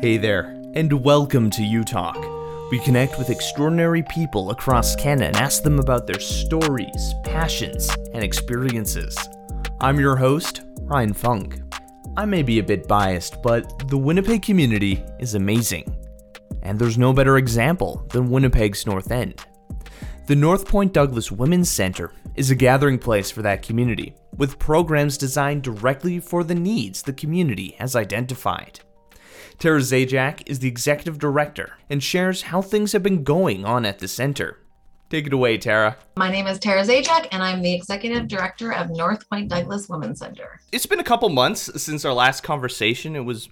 Hey there, and welcome to U Talk. We connect with extraordinary people across Canada and ask them about their stories, passions, and experiences. I'm your host, Ryan Funk. I may be a bit biased, but the Winnipeg community is amazing. And there's no better example than Winnipeg's North End. The North Point Douglas Women's Center is a gathering place for that community, with programs designed directly for the needs the community has identified. Tara Zajac is the executive director and shares how things have been going on at the center. Take it away, Tara. My name is Tara Zajac, and I'm the executive director of North Point Douglas Women's Center. It's been a couple months since our last conversation. It was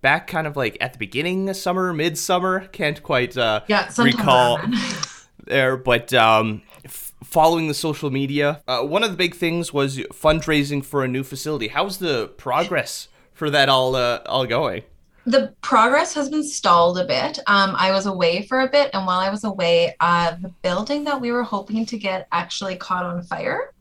back kind of like at the beginning of summer, midsummer. Can't quite uh, Yeah, recall there, but um, f- following the social media, uh, one of the big things was fundraising for a new facility. How's the progress for that all uh, all going? The progress has been stalled a bit. Um, I was away for a bit, and while I was away, uh, the building that we were hoping to get actually caught on fire.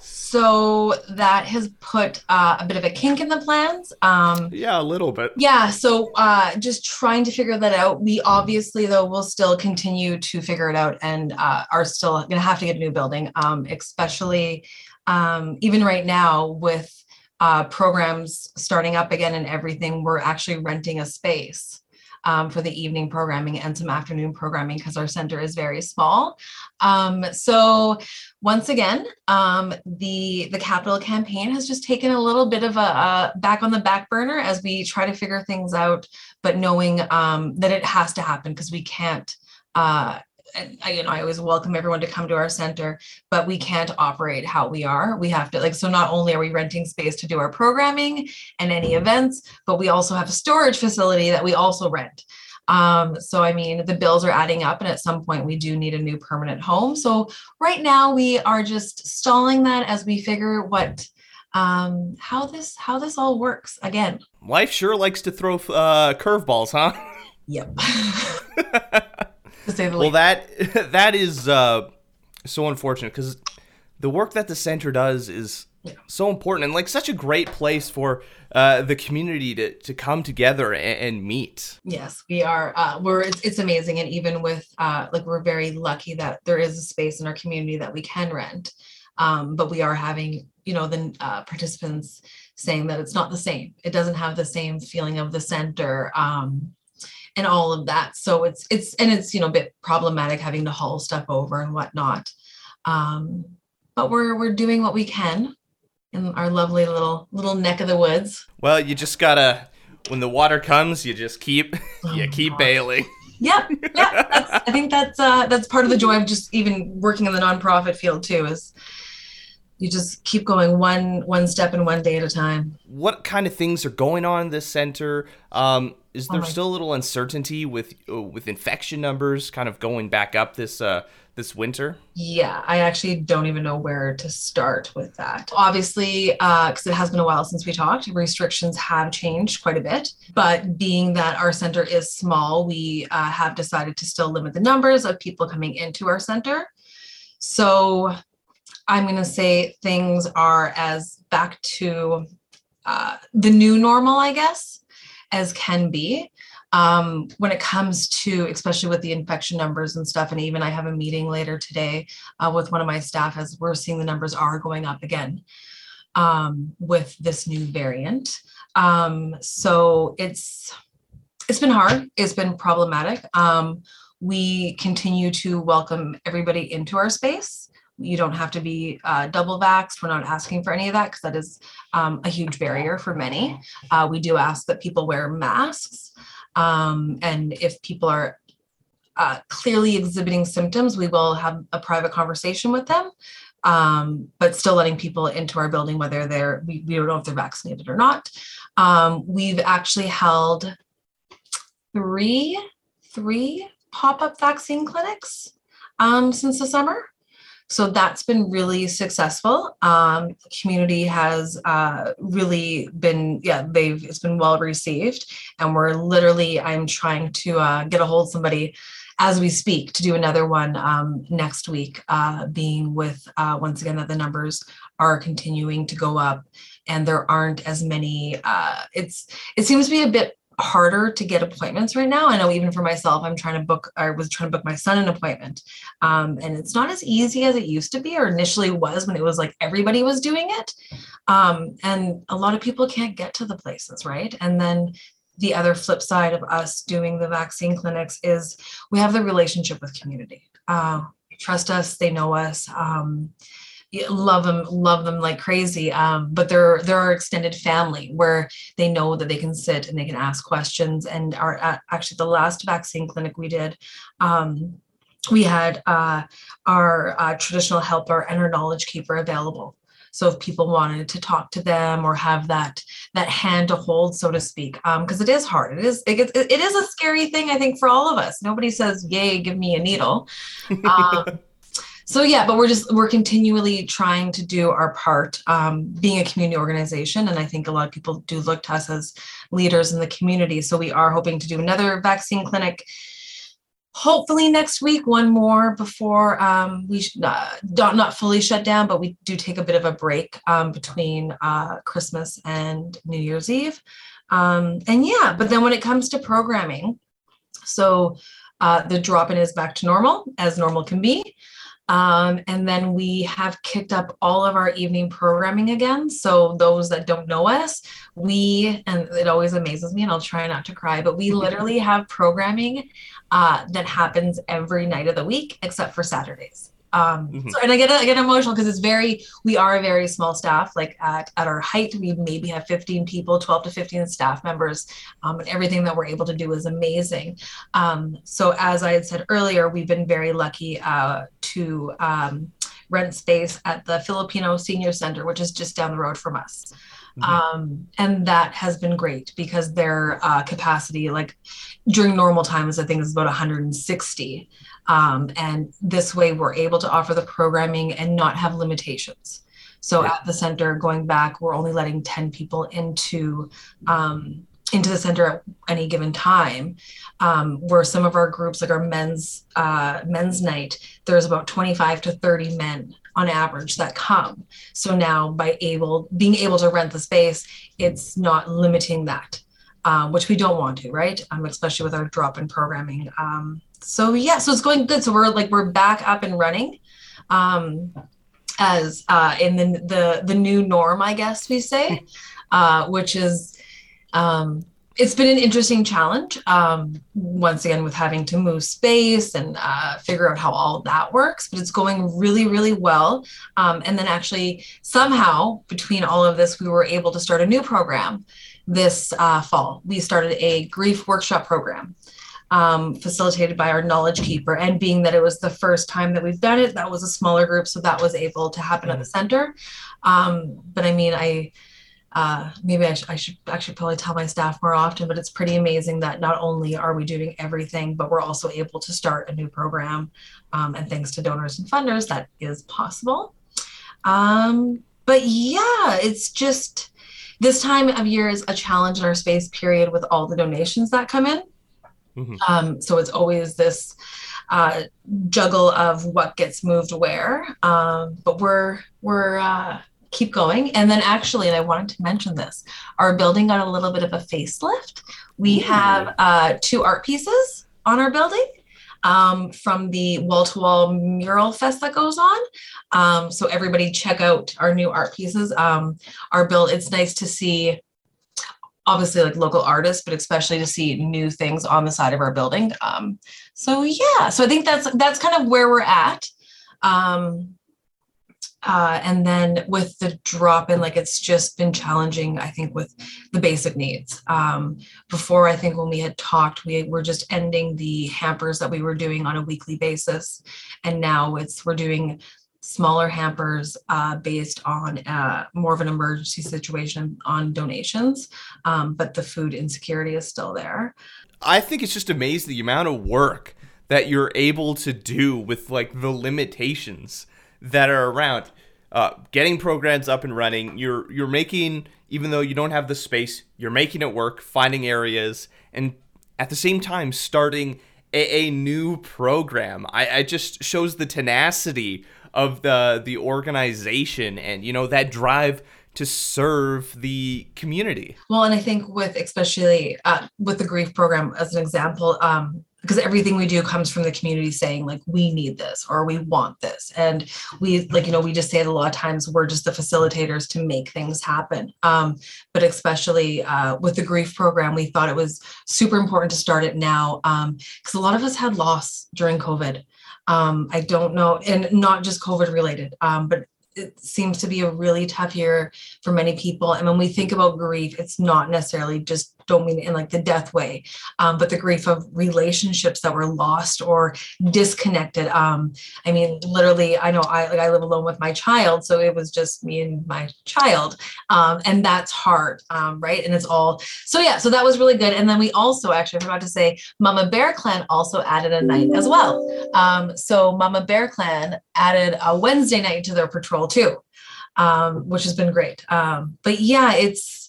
So that has put uh, a bit of a kink in the plans. Um, Yeah, a little bit. yeah so uh just trying to figure that out we obviously though will still continue to figure it out and uh, are still going to have to get a new building um especially um even right now with uh programs starting up again and everything we're actually renting a space um, for the evening programming and some afternoon programming because our center is very small. Um so once again um, the the capital campaign has just taken a little bit of a, a back on the back burner as we try to figure things out but knowing um, that it has to happen because we can't uh, I, you know, I always welcome everyone to come to our center, but we can't operate how we are. We have to like, so not only are we renting space to do our programming and any events, but we also have a storage facility that we also rent. Um, so I mean, the bills are adding up, and at some point we do need a new permanent home. So right now we are just stalling that as we figure what um how this how this all works again Life sure likes to throw uh, curveballs, huh? yep to say the well, that that is uh, so unfortunate because the work that the center does is Yeah. so important and like such a great place for uh, the community to, to come together and, and meet. Yes, we are. Uh, we're it's, it's amazing, and even with uh, like we're very lucky that there is a space in our community that we can rent. Um, but we are having you know the uh, participants saying that it's not the same. It doesn't have the same feeling of the center. Um, and all of that. So it's it's and it's you know a bit problematic having to haul stuff over and whatnot. Um, but we're we're doing what we can in our lovely little little neck of the woods. Well, you just gotta when the water comes, you just keep Oh you keep gosh. bailing. Yep, yeah. That's, I think that's uh, that's part of the joy of just even working in the nonprofit field too. Is you just keep going one one step and one day at a time. What kind of things are going on in this center? Um, is Oh there my- still a little uncertainty with uh, with infection numbers kind of going back up this uh, this winter? Yeah, I actually don't even know where to start with that. Obviously, because it has been a while since we talked, restrictions have changed quite a bit. But being that our center is small, we uh, have decided to still limit the numbers of people coming into our center. So I'm going to say things are as back to uh, the new normal, I guess, as can be um, when it comes to, especially with the infection numbers and stuff. And even I have a meeting later today uh, with one of my staff as we're seeing the numbers are going up again um, with this new variant. Um, so it's it's been hard. It's been problematic. Um, we continue to welcome everybody into our space. You don't have to be uh, double vaxxed. We're not asking for any of that because that is um, a huge barrier for many. Uh, we do ask that people wear masks. Um, and if people are uh, clearly exhibiting symptoms, we will have a private conversation with them. Um, but still letting people into our building, whether they're, we, we don't know if they're vaccinated or not. Um, we've actually held three, three pop-up vaccine clinics um, since the summer. So that's been really successful. Um, the community has uh, really been, yeah, they've it's been well received, and we're literally, I'm trying to uh, get a hold of somebody as we speak to do another one um, next week, uh, being with uh, once again that the numbers are continuing to go up and there aren't as many uh, it's it seems to be a bit harder to get appointments right now. I know even for myself, I'm trying to book, I was trying to book my son an appointment. Um, and it's not as easy as it used to be or initially was when it was like everybody was doing it. Um, and a lot of people can't get to the places, right? And then the other flip side of us doing the vaccine clinics is we have the relationship with community. Uh, trust us, they know us. Um, love them love them like crazy um, but they're they're our extended family where they know that they can sit and they can ask questions and our uh, actually the last vaccine clinic we did um, we had uh, our uh, traditional helper and our knowledge keeper available. So if people wanted to talk to them or have that that hand to hold so to speak because um, it is hard. It is it, it is a scary thing i think for all of us. Nobody says yay give me a needle. Um, so yeah but we're just we're continually trying to do our part um, being a community organization and i think a lot of people do look to us as leaders in the community. So we are hoping to do another vaccine clinic hopefully next week one more before um, we uh, not, fully shut down but we do take a bit of a break um, between uh, christmas and new year's eve. Um, and yeah but then when it comes to programming so uh, the drop-in is back to normal as normal can be um, and then we have kicked up all of our evening programming again. So those that don't know us, we and it always amazes me, and I'll try not to cry, but we literally have programming uh, that happens every night of the week except for Saturdays. Um, mm-hmm. so, and I get I get emotional because it's very we are a very small staff. Like at at our height, we maybe have 15 people, 12 to 15 staff members, um, and everything that we're able to do is amazing. Um, so as I had said earlier, we've been very lucky uh, to um, rent space at the Filipino Senior Center, which is just down the road from us. Mm-hmm. Um, and that has been great because their uh, capacity, like during normal times, I think is about 160. Um, and this way, we're able to offer the programming and not have limitations. So at the center, going back, we're only letting 10 people into um, into the center at any given time. Um, where some of our groups, like our men's uh, men's night, there's about 25 to 30 men on average that come. So now by able being able to rent the space, it's not limiting that, um, which we don't want to, right? Um, especially with our drop-in programming. Um, so yeah, so it's going good. So we're like we're back up and running. Um, as uh, in the, the the new norm, I guess we say, uh, which is um, it's been an interesting challenge. Um, once again, with having to move space and uh, figure out how all that works, but it's going really, really well. Um, and then actually, somehow between all of this, we were able to start a new program this uh, fall. We started a grief workshop program um, facilitated by our knowledge keeper. And being that it was the first time that we've done it, that was a smaller group, so that was able to happen at the mm-hmm. center. Um, but I mean, I uh, maybe I, sh- I, should actually probably tell my staff more often, but it's pretty amazing that not only are we doing everything, but we're also able to start a new program. Um, and thanks to donors and funders, that is possible. Um, but yeah, it's just this time of year is a challenge in our space period with all the donations that come in. Mm-hmm. Um, so it's always this uh, juggle of what gets moved where. Um, but we're we're uh, keep going. And then actually, and I wanted to mention this, our building got a little bit of a facelift. We have uh, two art pieces on our building. Um, from the wall to wall mural fest that goes on. Um, so everybody check out our new art pieces. Um, our build, it's nice to see obviously like local artists, but especially to see new things on the side of our building. Um, so yeah, so I think that's that's kind of where we're at. Um, uh, and then with the drop in, like it's just been challenging, I think, with the basic needs. Um, before, I think when we had talked, we were just ending the hampers that we were doing on a weekly basis. And now it's we're doing smaller hampers uh, based on uh, more of an emergency situation on donations, um, but the food insecurity is still there. I think it's just amazing the amount of work that you're able to do with like the limitations that are around. Uh, getting programs up and running, you're you're making even though you don't have the space, you're making it work, finding areas, and at the same time starting a, a new program. I, I just shows the tenacity of the the organization and you know that drive to serve the community. Well, and I think with especially uh, with the grief program as an example, um, because everything we do comes from the community saying like we need this or we want this. And we like you know we just say it a lot of times we're just the facilitators to make things happen. Um, but especially uh, with the grief program we thought it was super important to start it now because um, a lot of us had loss during covid. Um, i don't know and not just covid related um, but it seems to be a really tough year for many people. And when we think about grief, it's not necessarily just don't mean in like the death way, um, but the grief of relationships that were lost or disconnected. Um, I mean, literally, I know I like I live alone with my child, so it was just me and my child, um, and that's hard, um, right? And it's all so yeah. So that was really good. And then we also actually I forgot to say, Mama Bear Clan also added a night as well. Um, so Mama Bear Clan added a Wednesday night to their patrol too um, which has been great. But yeah, it's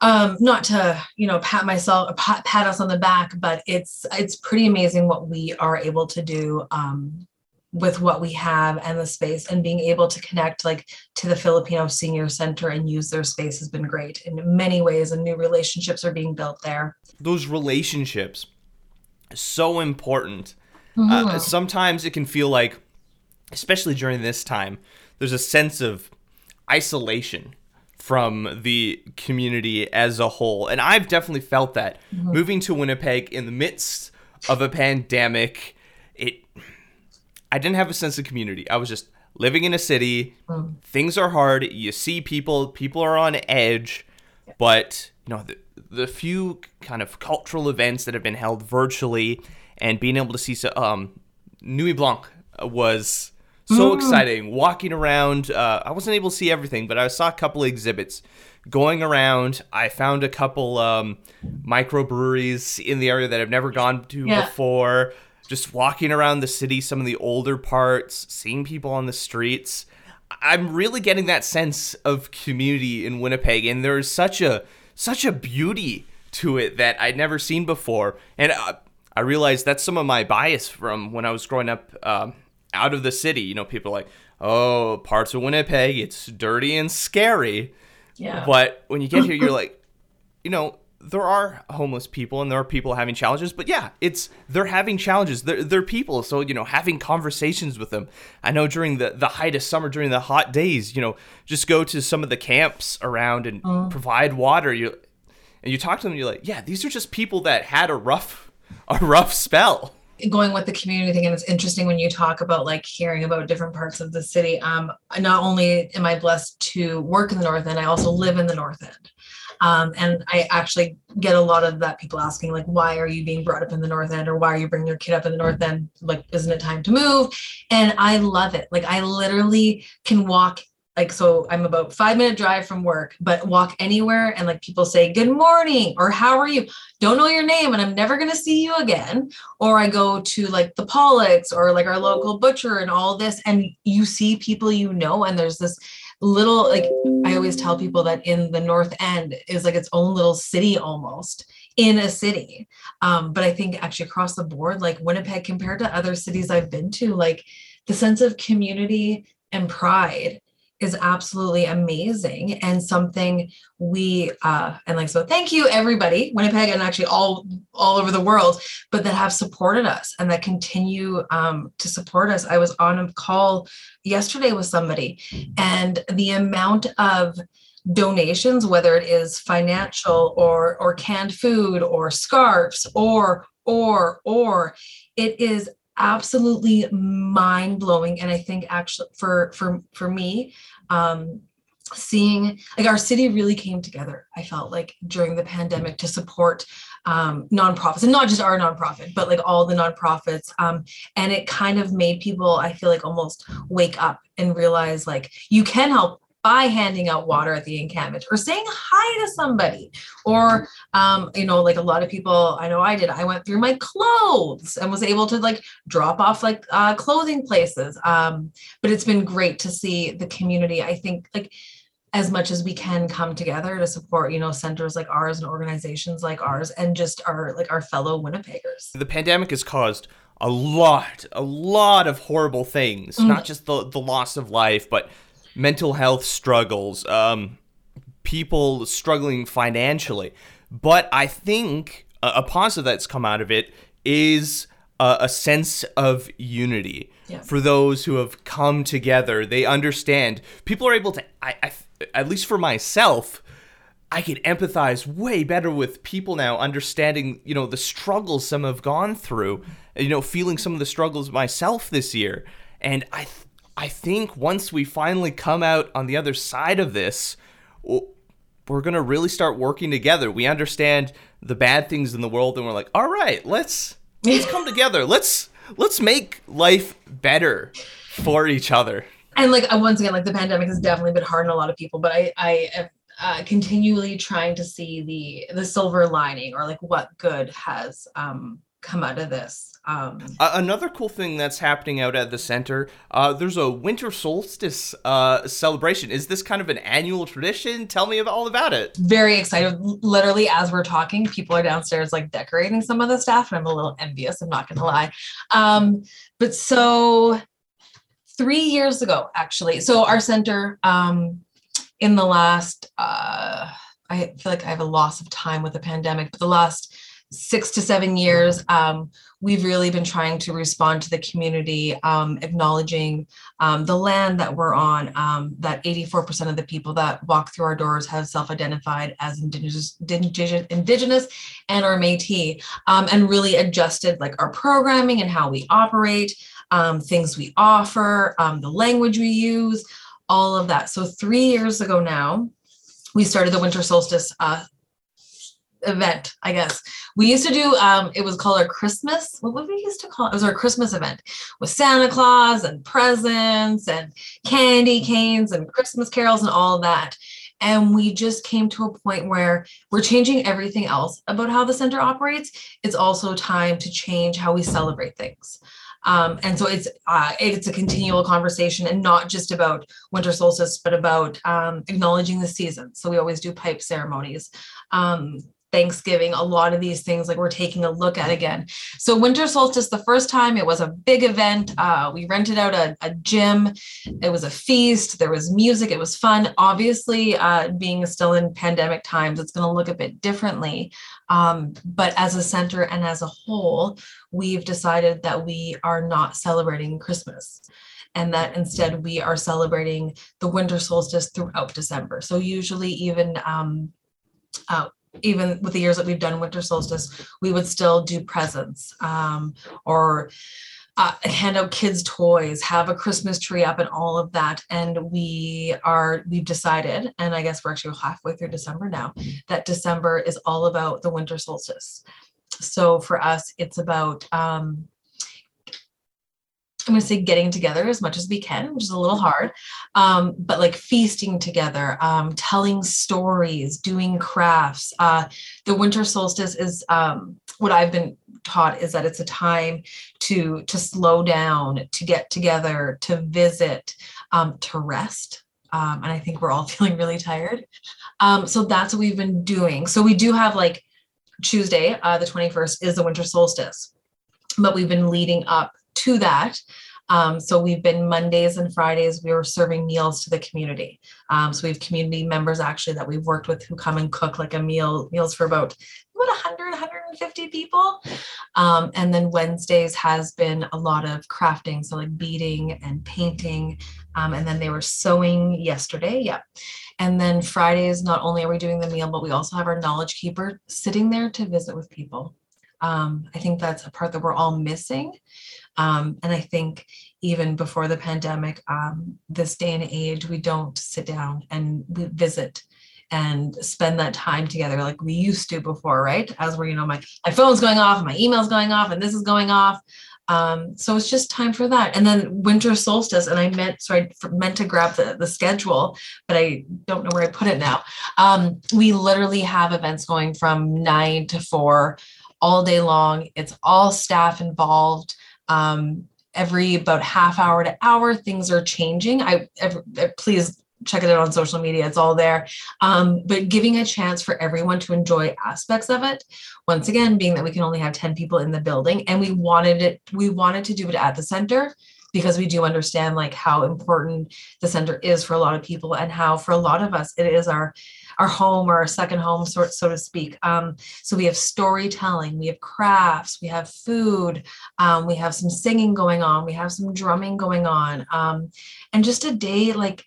um, not to you know pat myself pat, pat us on the back, but it's it's pretty amazing what we are able to do um, with what we have and the space and being able to connect like to the Filipino Senior Center and use their space has been great in many ways and new relationships are being built there. Those relationships so important. Mm-hmm. Uh, sometimes it can feel like especially during this time there's a sense of isolation from the community as a whole. And I've definitely felt that mm-hmm. moving to Winnipeg in the midst of a pandemic, it I didn't have a sense of community. I was just living in a city. Mm. Things are hard. You see people, people are on edge, but you know, the, the few kind of cultural events that have been held virtually and being able to see um Nuit Blanche was so mm. exciting. Walking around, uh, I wasn't able to see everything, but I saw a couple exhibits. Going around, I found a couple um, microbreweries in the area that I've never gone to yeah. before. Just walking around the city, some of the older parts, seeing people on the streets. I'm really getting that sense of community in Winnipeg, and there's such a such a beauty to it that I'd never seen before. And uh, I realized that's some of my bias from when I was growing up. Um, out of the city. You know, people like, oh, parts of Winnipeg, it's dirty and scary. Yeah. But when you get here, you're like, you know, there are homeless people and there are people having challenges, but yeah, it's they're having challenges. They're, they're people, so you know, having conversations with them. I know during the the height of summer, during the hot days, you know, just go to some of the camps around and mm. provide water. You and you talk to them, you're like, yeah, these are just people that had a rough a rough spell going with the community thing and it's interesting when you talk about like hearing about different parts of the city. Um not only am i blessed to work in the north end i also live in the north end. Um, and i actually get a lot of that people asking like why are you being brought up in the north end or why are you bringing your kid up in the north end? Like isn't it time to move? And i love it. Like i literally can walk like so i'm about five minute drive from work but walk anywhere and like people say good morning or how are you? Don't know your name and i'm never going to see you again. Or i go to like the Pollock's or like our local butcher and all this and you see people you know and there's this little like i always tell people that in the north end is like its own little city almost in a city. Um, but i think actually across the board like winnipeg compared to other cities i've been to like the sense of community and pride is absolutely amazing and something we uh and like so thank you everybody winnipeg and actually all all over the world but that have supported us and that continue um, to support us. I was on a call yesterday with somebody and the amount of donations whether it is financial or or canned food or scarves or or or it is absolutely mind blowing. And I think actually for for for me, um, seeing like our city really came together. I felt like during the pandemic to support um, nonprofits and not just our nonprofit, but like all the nonprofits. Um, and it kind of made people, I feel like, almost wake up and realize like you can help by handing out water at the encampment or saying hi to somebody or um, you know like a lot of people i know i did i went through my clothes and was able to like drop off like uh, clothing places um, but it's been great to see the community i think like as much as we can come together to support you know centers like ours and organizations like ours and just our like our fellow winnipeggers the pandemic has caused a lot, a lot of horrible things. Mm. Not just the the loss of life, but mental health struggles, um, people struggling financially. But I think a, a positive that's come out of it is a, a sense of unity yeah. for those who have come together. They understand. People are able to, I, I, at least for myself, I can empathize way better with people now, understanding, you know, the struggles some have gone through, you know, feeling some of the struggles myself this year. And I, th- I think once we finally come out on the other side of this, we're going to really start working together. We understand the bad things in the world and we're like, "All right, let's let's come together. Let's let's make life better for each other." And like uh, once again, like the pandemic has definitely been hard on a lot of people, but I I am uh, continually trying to see the the silver lining or like what good has um come out of this. Um, uh, another cool thing that's happening out at the center, uh, there's a winter solstice uh, celebration. Is this kind of an annual tradition? Tell me all about it. Very excited. Literally, as we're talking, people are downstairs like decorating some of the stuff, and I'm a little envious. I'm not going to lie. Um, but so, three years ago, actually, so our center um, in the last, uh, I feel like I have a loss of time with the pandemic, but the last six to seven years, um, we've really been trying to respond to the community, um, acknowledging um, the land that we're on, um, that 84% of the people that walk through our doors have self-identified as indigenous, indigenous and or Métis, um, and really adjusted like our programming and how we operate, um, things we offer, the language we use, all of that. So three years ago now, we started the winter solstice uh, event, I guess. We used to do um it was called our Christmas. What would we used to call it? It was our Christmas event with Santa Claus and presents and candy canes and Christmas carols and all that. And we just came to a point where we're changing everything else about how the center operates. It's also time to change how we celebrate things. Um, and so it's uh, it's a continual conversation and not just about winter solstice, but about um, acknowledging the season. So we always do pipe ceremonies. Um, Thanksgiving, a lot of these things like we're taking a look at again. So winter solstice, the first time it was a big event. Uh, we rented out a, a, gym. It was a feast. There was music. It was fun. Obviously, uh, being still in pandemic times, it's going to look a bit differently. Um, but as a center and as a whole, we've decided that we are not celebrating Christmas and that instead we are celebrating the winter solstice throughout December. So usually even um, uh, even with the years that we've done winter solstice, we would still do presents um, or uh, hand out kids toys, have a Christmas tree up, and all of that. And we are we've decided, and I guess we're actually halfway through December now, that December is all about the winter solstice. So for us, it's about um, I'm going to say getting together as much as we can, which is a little hard, um, but like feasting together, um, telling stories, doing crafts. Uh, the winter solstice is um, what I've been taught is that it's a time to to slow down, to get together, to visit, um, to rest. Um, and I think we're all feeling really tired. Um, so that's what we've been doing. So we do have like Tuesday, uh, the 21st, is the winter solstice, but we've been leading up to that. Um, so we've been Mondays and Fridays, we were serving meals to the community. Um, so we have community members actually that we've worked with who come and cook like a meal, meals for about, about 100, 150 people. Um, and then Wednesdays has been a lot of crafting, so like beading and painting. Um, and then they were sewing yesterday. Yep. And then Fridays, not only are we doing the meal, but we also have our knowledge keeper sitting there to visit with people. Um, I think that's a part that we're all missing. Um, and I think even before the pandemic, um, this day and age, we don't sit down and we visit and spend that time together like we used to before, right? As we're, you know, my, my phone's going off, my email's going off, and this is going off. Um, so it's just time for that. And then winter solstice, and I meant so I meant to grab the, the schedule, but I don't know where I put it now. Um, we literally have events going from nine to four all day long. It's all staff involved. Um, every about half hour to hour, things are changing. I every, please check it out on social media. It's all there. Um, but giving a chance for everyone to enjoy aspects of it. Once again, being that we can only have 10 people in the building and we wanted it, we wanted to do it at the center because we do understand like how important the center is for a lot of people and how for a lot of us it is our our home or our second home sort so to speak. Um, so we have storytelling we have crafts we have food um, we have some singing going on we have some drumming going on um, and just a day like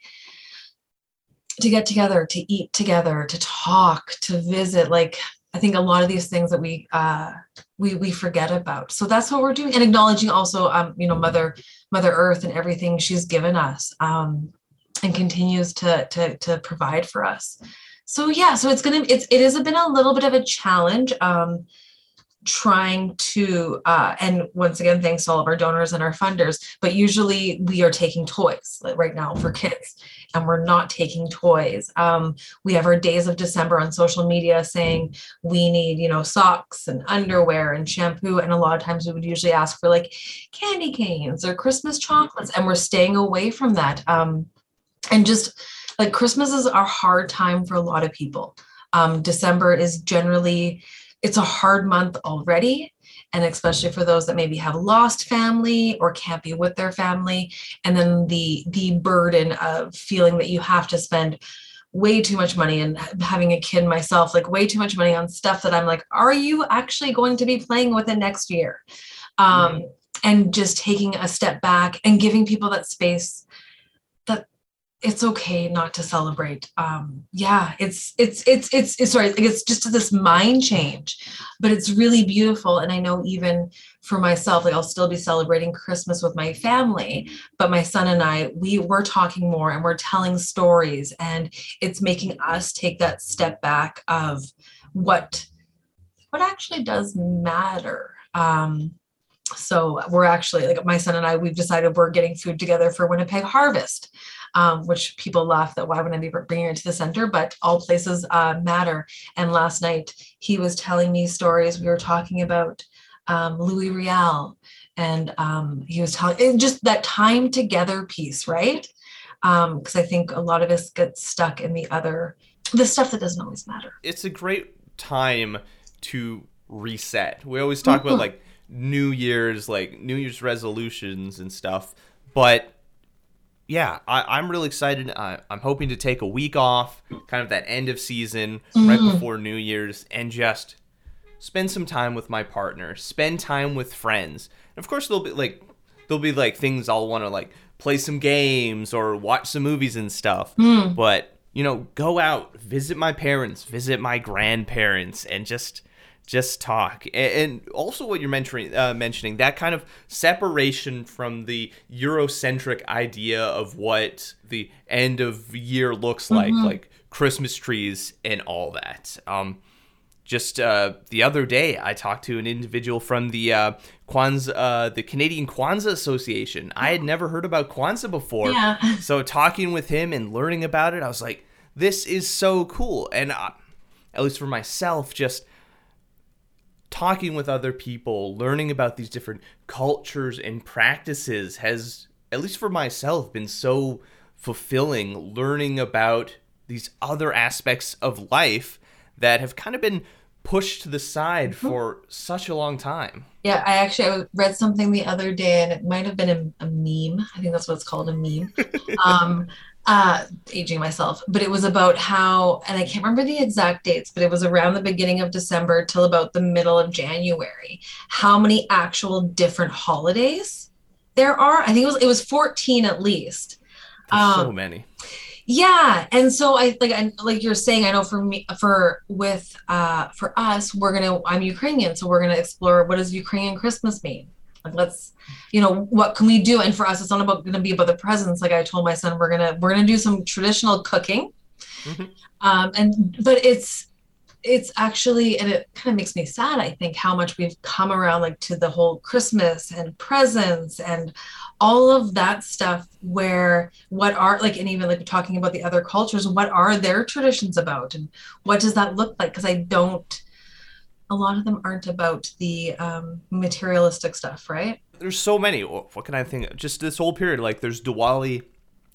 to get together to eat together to talk to visit like I think a lot of these things that we uh, we we forget about. So that's what we're doing, and acknowledging also, um, you know, Mother Mother Earth and everything she's given us, um, and continues to to to provide for us. So yeah, so it's gonna it's it has been a little bit of a challenge. Um, trying to uh, and once again thanks to all of our donors and our funders but usually we are taking toys like right now for kids and we're not taking toys. Um, we have our days of december on social media saying we need you know socks and underwear and shampoo and a lot of times we would usually ask for like candy canes or christmas chocolates and we're staying away from that. Um, and just like christmas is a hard time for a lot of people. Um, december is generally it's a hard month already and especially for those that maybe have lost family or can't be with their family and then the the burden of feeling that you have to spend way too much money and having a kid myself like way too much money on stuff that i'm like are you actually going to be playing with it next year? Um, and just taking a step back and giving people that space it's okay not to celebrate um yeah it's it's it's it's, it's sorry it's just this mind change but it's really beautiful and i know even for myself like i'll still be celebrating christmas with my family but my son and i we we're talking more and we're telling stories and it's making us take that step back of what what actually does matter um so we're actually like my son and i we've decided we're getting food together for winnipeg harvest um, which people laugh that why wouldn't I be bringing her to the center? But all places uh, matter. And last night he was telling me stories. We were talking about um, Louis Riel, and um, he was telling just that time together piece, right? Because um, I think a lot of us get stuck in the other, the stuff that doesn't always matter. It's a great time to reset. We always talk mm-hmm. about like New Year's, like New Year's resolutions and stuff, but yeah, I, am really excited. I, am hoping to take a week off, kind of that end of season, mm-hmm. right before New Year's, and just spend some time with my partner, spend time with friends. And of course, there'll be like there'll be like things I'll want to like play some games or watch some movies and stuff. Mm. But you know, go out, visit my parents, visit my grandparents, and just just talk and also what you're mentioning uh, mentioning that kind of separation from the eurocentric idea of what the end of year looks like mm-hmm. like christmas trees and all that um, just uh, the other day i talked to an individual from the uh, Kwanzaa, uh, the Canadian Kwanzaa Association. I had never heard about Kwanzaa before. Yeah. So talking with him and learning about it, I was like, this is so cool. And uh, at least for myself, just talking with other people, learning about these different cultures and practices has, at least for myself, been so fulfilling. Learning about these other aspects of life that have kind of been pushed to the side mm-hmm. for such a long time. Yeah, I actually I read something the other day, and it might have been a, a meme. I think that's what it's called, a meme. um, uh, aging myself, but it was about how, and I can't remember the exact dates, but it was around the beginning of December till about the middle of January. How many actual different holidays there are? I think it was it was 14 at least. Um, so many. Yeah, and so I like I, like you're saying. I know for me, for with uh for us, we're gonna. I'm Ukrainian, so we're gonna explore what does Ukrainian Christmas mean like let's you know what can we do? And for us it's not about going to be about the presents. Like i told my son we're gonna we're gonna do some traditional cooking. Mm-hmm. um, and but it's it's actually and it kind of makes me sad i think how much we've come around like to the whole christmas and presents and all of that stuff where what are like and even like talking about the other cultures what are their traditions about and what does that look like? Because i don't a lot of them aren't about the um, materialistic stuff, right? There's so many. What can I think? Just this whole period, like there's Diwali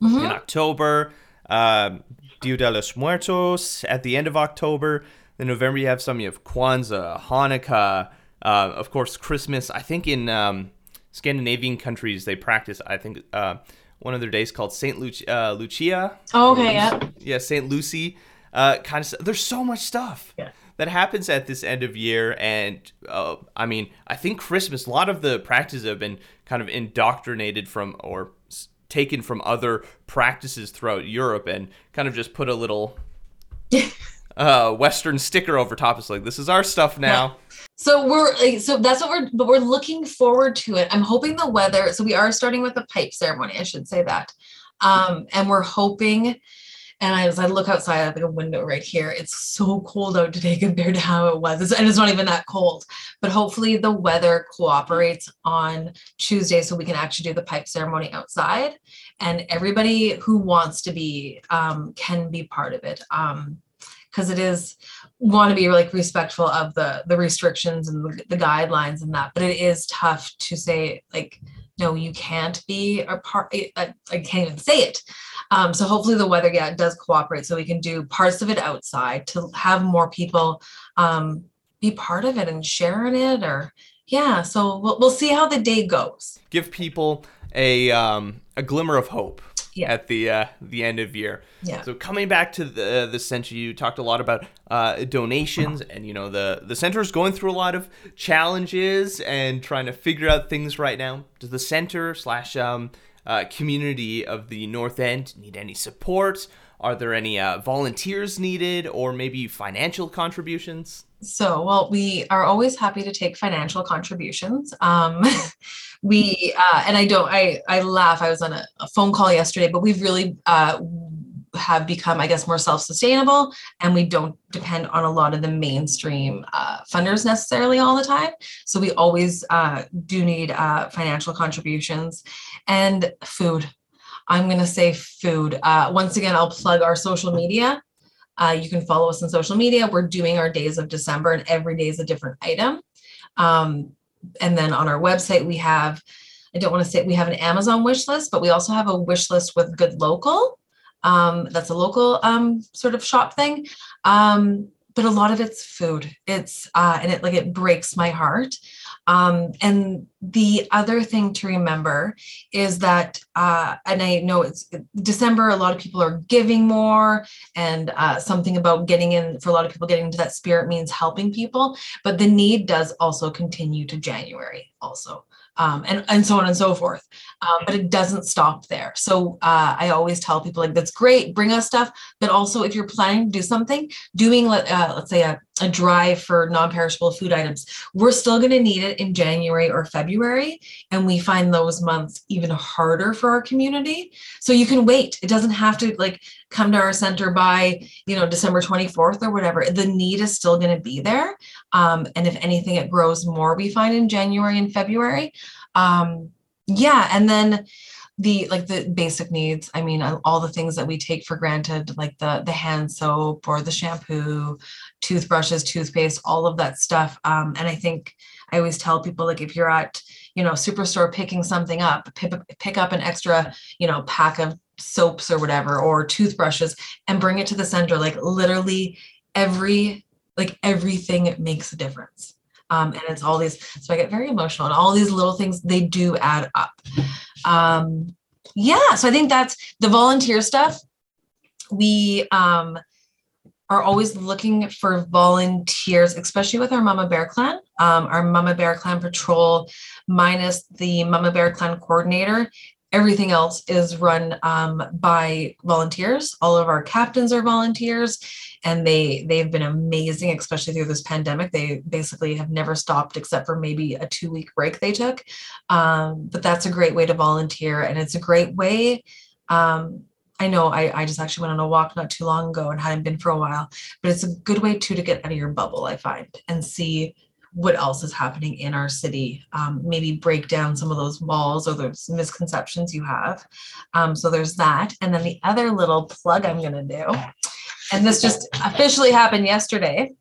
mm-hmm. in October. um, Dia de los Muertos at the end of October. Then November you have some. You have Kwanzaa, Hanukkah, uh, of course Christmas. I think in um, Scandinavian countries they practice. I think uh, one of their days called Saint Lucia. Uh, Lucia. Oh, okay, yeah. Yeah, Saint Lucy. Uh, kind of. There's so much stuff. Yeah that happens at this end of year and uh, i mean i think christmas a lot of the practices have been kind of indoctrinated from or taken from other practices throughout europe and kind of just put a little uh, western sticker over top. It's like this is our stuff now. So we're so that's what we're but we're looking forward to it. I'm hoping the weather so we are starting with the pipe ceremony i should say that. Um and we're hoping and as I look outside, I have like a window right here. It's so cold out today compared to how it was. and it's not even that cold. But hopefully the weather cooperates on Tuesday so we can actually do the pipe ceremony outside. And everybody who wants to be um, can be part of it. Um, because it is want to be like respectful of the the restrictions and the, the guidelines and that but it is tough to say like no you can't be a part I, I can't even say it um, so hopefully the weather, yeah, does cooperate so we can do parts of it outside to have more people um, be part of it and sharing it or yeah. So we'll, we'll see how the day goes. Give people a, um, a glimmer of hope. Yeah. At the uh, the end of year, yeah. So coming back to the the center, you talked a lot about uh, donations, and you know the the center is going through a lot of challenges and trying to figure out things right now. Does the center slash um, uh, community of the North End need any support? Are there any uh, volunteers needed or maybe financial contributions? So, well, we are always happy to take financial contributions. Um, we uh, and I don't. I I laugh. I was on a, a phone call yesterday, but we've really uh, have become, I guess, more self-sustainable, and we don't depend on a lot of the mainstream uh, funders necessarily all the time. So we always uh, do need uh, financial contributions and food. I'm going to say food. Uh, once again, I'll plug our social media. Uh, you can follow us on social media. We're doing our days of December, and every day is a different item. Um, and then on our website, we have I don't want to say we have an Amazon wish list, but we also have a wish list with Good Local. Um, that's a local um, sort of shop thing. Um, but a lot of it's food. It's uh, and it like it breaks my heart. Um, and the other thing to remember is that, uh, and I know it's December, a lot of people are giving more, and uh, something about getting in for a lot of people getting into that spirit means helping people. But the need does also continue to January, also um, and, and so on and so forth. Um, but it doesn't stop there. So uh, I always tell people like, that's great, bring us stuff. But also if you're planning to do something, doing, uh, let's say a, a drive for non-perishable food items, we're still going to need it in January or February. And we find those months even harder for our community. So you can wait. It doesn't have to like come to our center by, you know, December 24th or whatever. The need is still going to be there. Um, and if anything, it grows more, we find in January and February. Um, yeah. And then the like the basic needs i mean all the things that we take for granted like the the hand soap or the shampoo toothbrushes toothpaste all of that stuff. Um, and i think i always tell people like if you're at you know superstore picking something up pick, pick up an extra you know pack of soaps or whatever or toothbrushes and bring it to the center. Like literally every like everything makes a difference. Um, and it's all these so i get very emotional and all these little things they do add up. Um, yeah so i think that's the volunteer stuff. We um, are always looking for volunteers especially with our mama bear clan. Um, our mama bear clan patrol minus the mama bear clan coordinator everything else is run um, by volunteers. All of our captains are volunteers and they they've been amazing especially through this pandemic. They basically have never stopped except for maybe a two week break they took. Um, but that's a great way to volunteer and it's a great way um, I know I, I just actually went on a walk not too long ago and hadn't been for a while, but it's a good way too to get out of your bubble, I find, and see what else is happening in our city. Um, maybe break down some of those walls or those misconceptions you have. Um, so there's that. And then the other little plug I'm going to do and this just officially happened yesterday.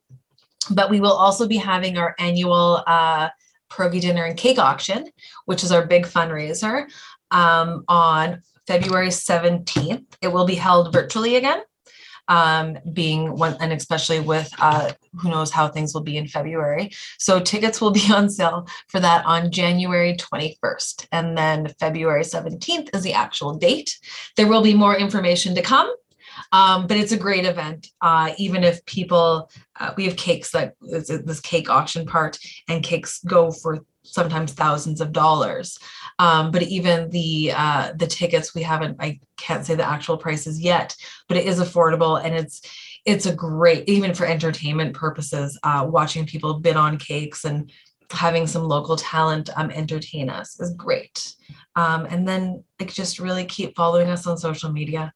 But we will also be having our annual uh, pierogi dinner and cake auction, which is our big fundraiser um, on February 17th. It will be held virtually again um, being one, and especially with uh, who knows how things will be in February. So tickets will be on sale for that on January 21st. And then February 17th is the actual date. There will be more information to come. Um, but it's a great event. Uh, even if people, uh, we have cakes that this cake auction part, and cakes go for sometimes thousands of dollars. Um, but even the uh, the tickets we haven't I can't say the actual prices yet, but it is affordable and it's it's a great even for entertainment purposes. Uh, watching people bid on cakes and having some local talent um, entertain us is great. Um, and then like just really keep following us on social media.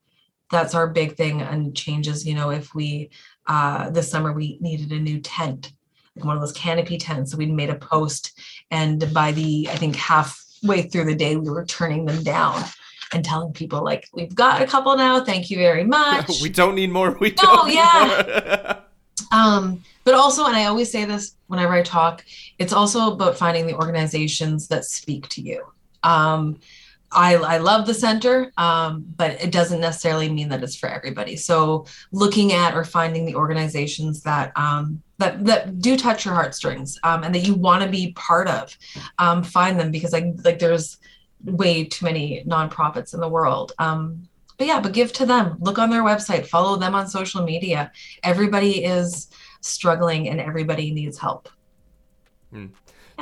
That's our big thing and changes. You know, if we uh, this summer we needed a new tent one of those canopy tents. So we'd made a post, and by the I think halfway through the day, we were turning them down and telling people like, "We've got a couple now. Thank you very much. we don't need more. We don't. Oh yeah." um, but also, and I always say this whenever I talk, it's also about finding the organizations that speak to you. Um, I, I love the center, um, but it doesn't necessarily mean that it's for everybody. So looking at or finding the organizations that um, that that do touch your heartstrings um, and that you want to be part of, um, find them because like like there's way too many nonprofits in the world. Um, but yeah, but give to them. Look on their website. Follow them on social media. Everybody is struggling and everybody needs help.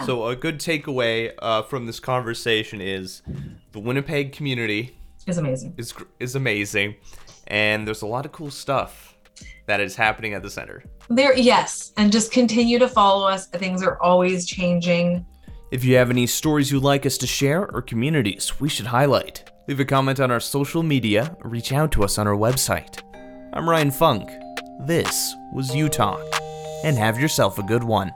So a good takeaway uh, from this conversation is the Winnipeg community is amazing. Is is amazing, and there's a lot of cool stuff that is happening at the center. There, yes, and just continue to follow us. Things are always changing. If you have any stories you'd like us to share or communities we should highlight, leave a comment on our social media or reach out to us on our website. I'm Ryan Funk. This was U Talk, and have yourself a good one.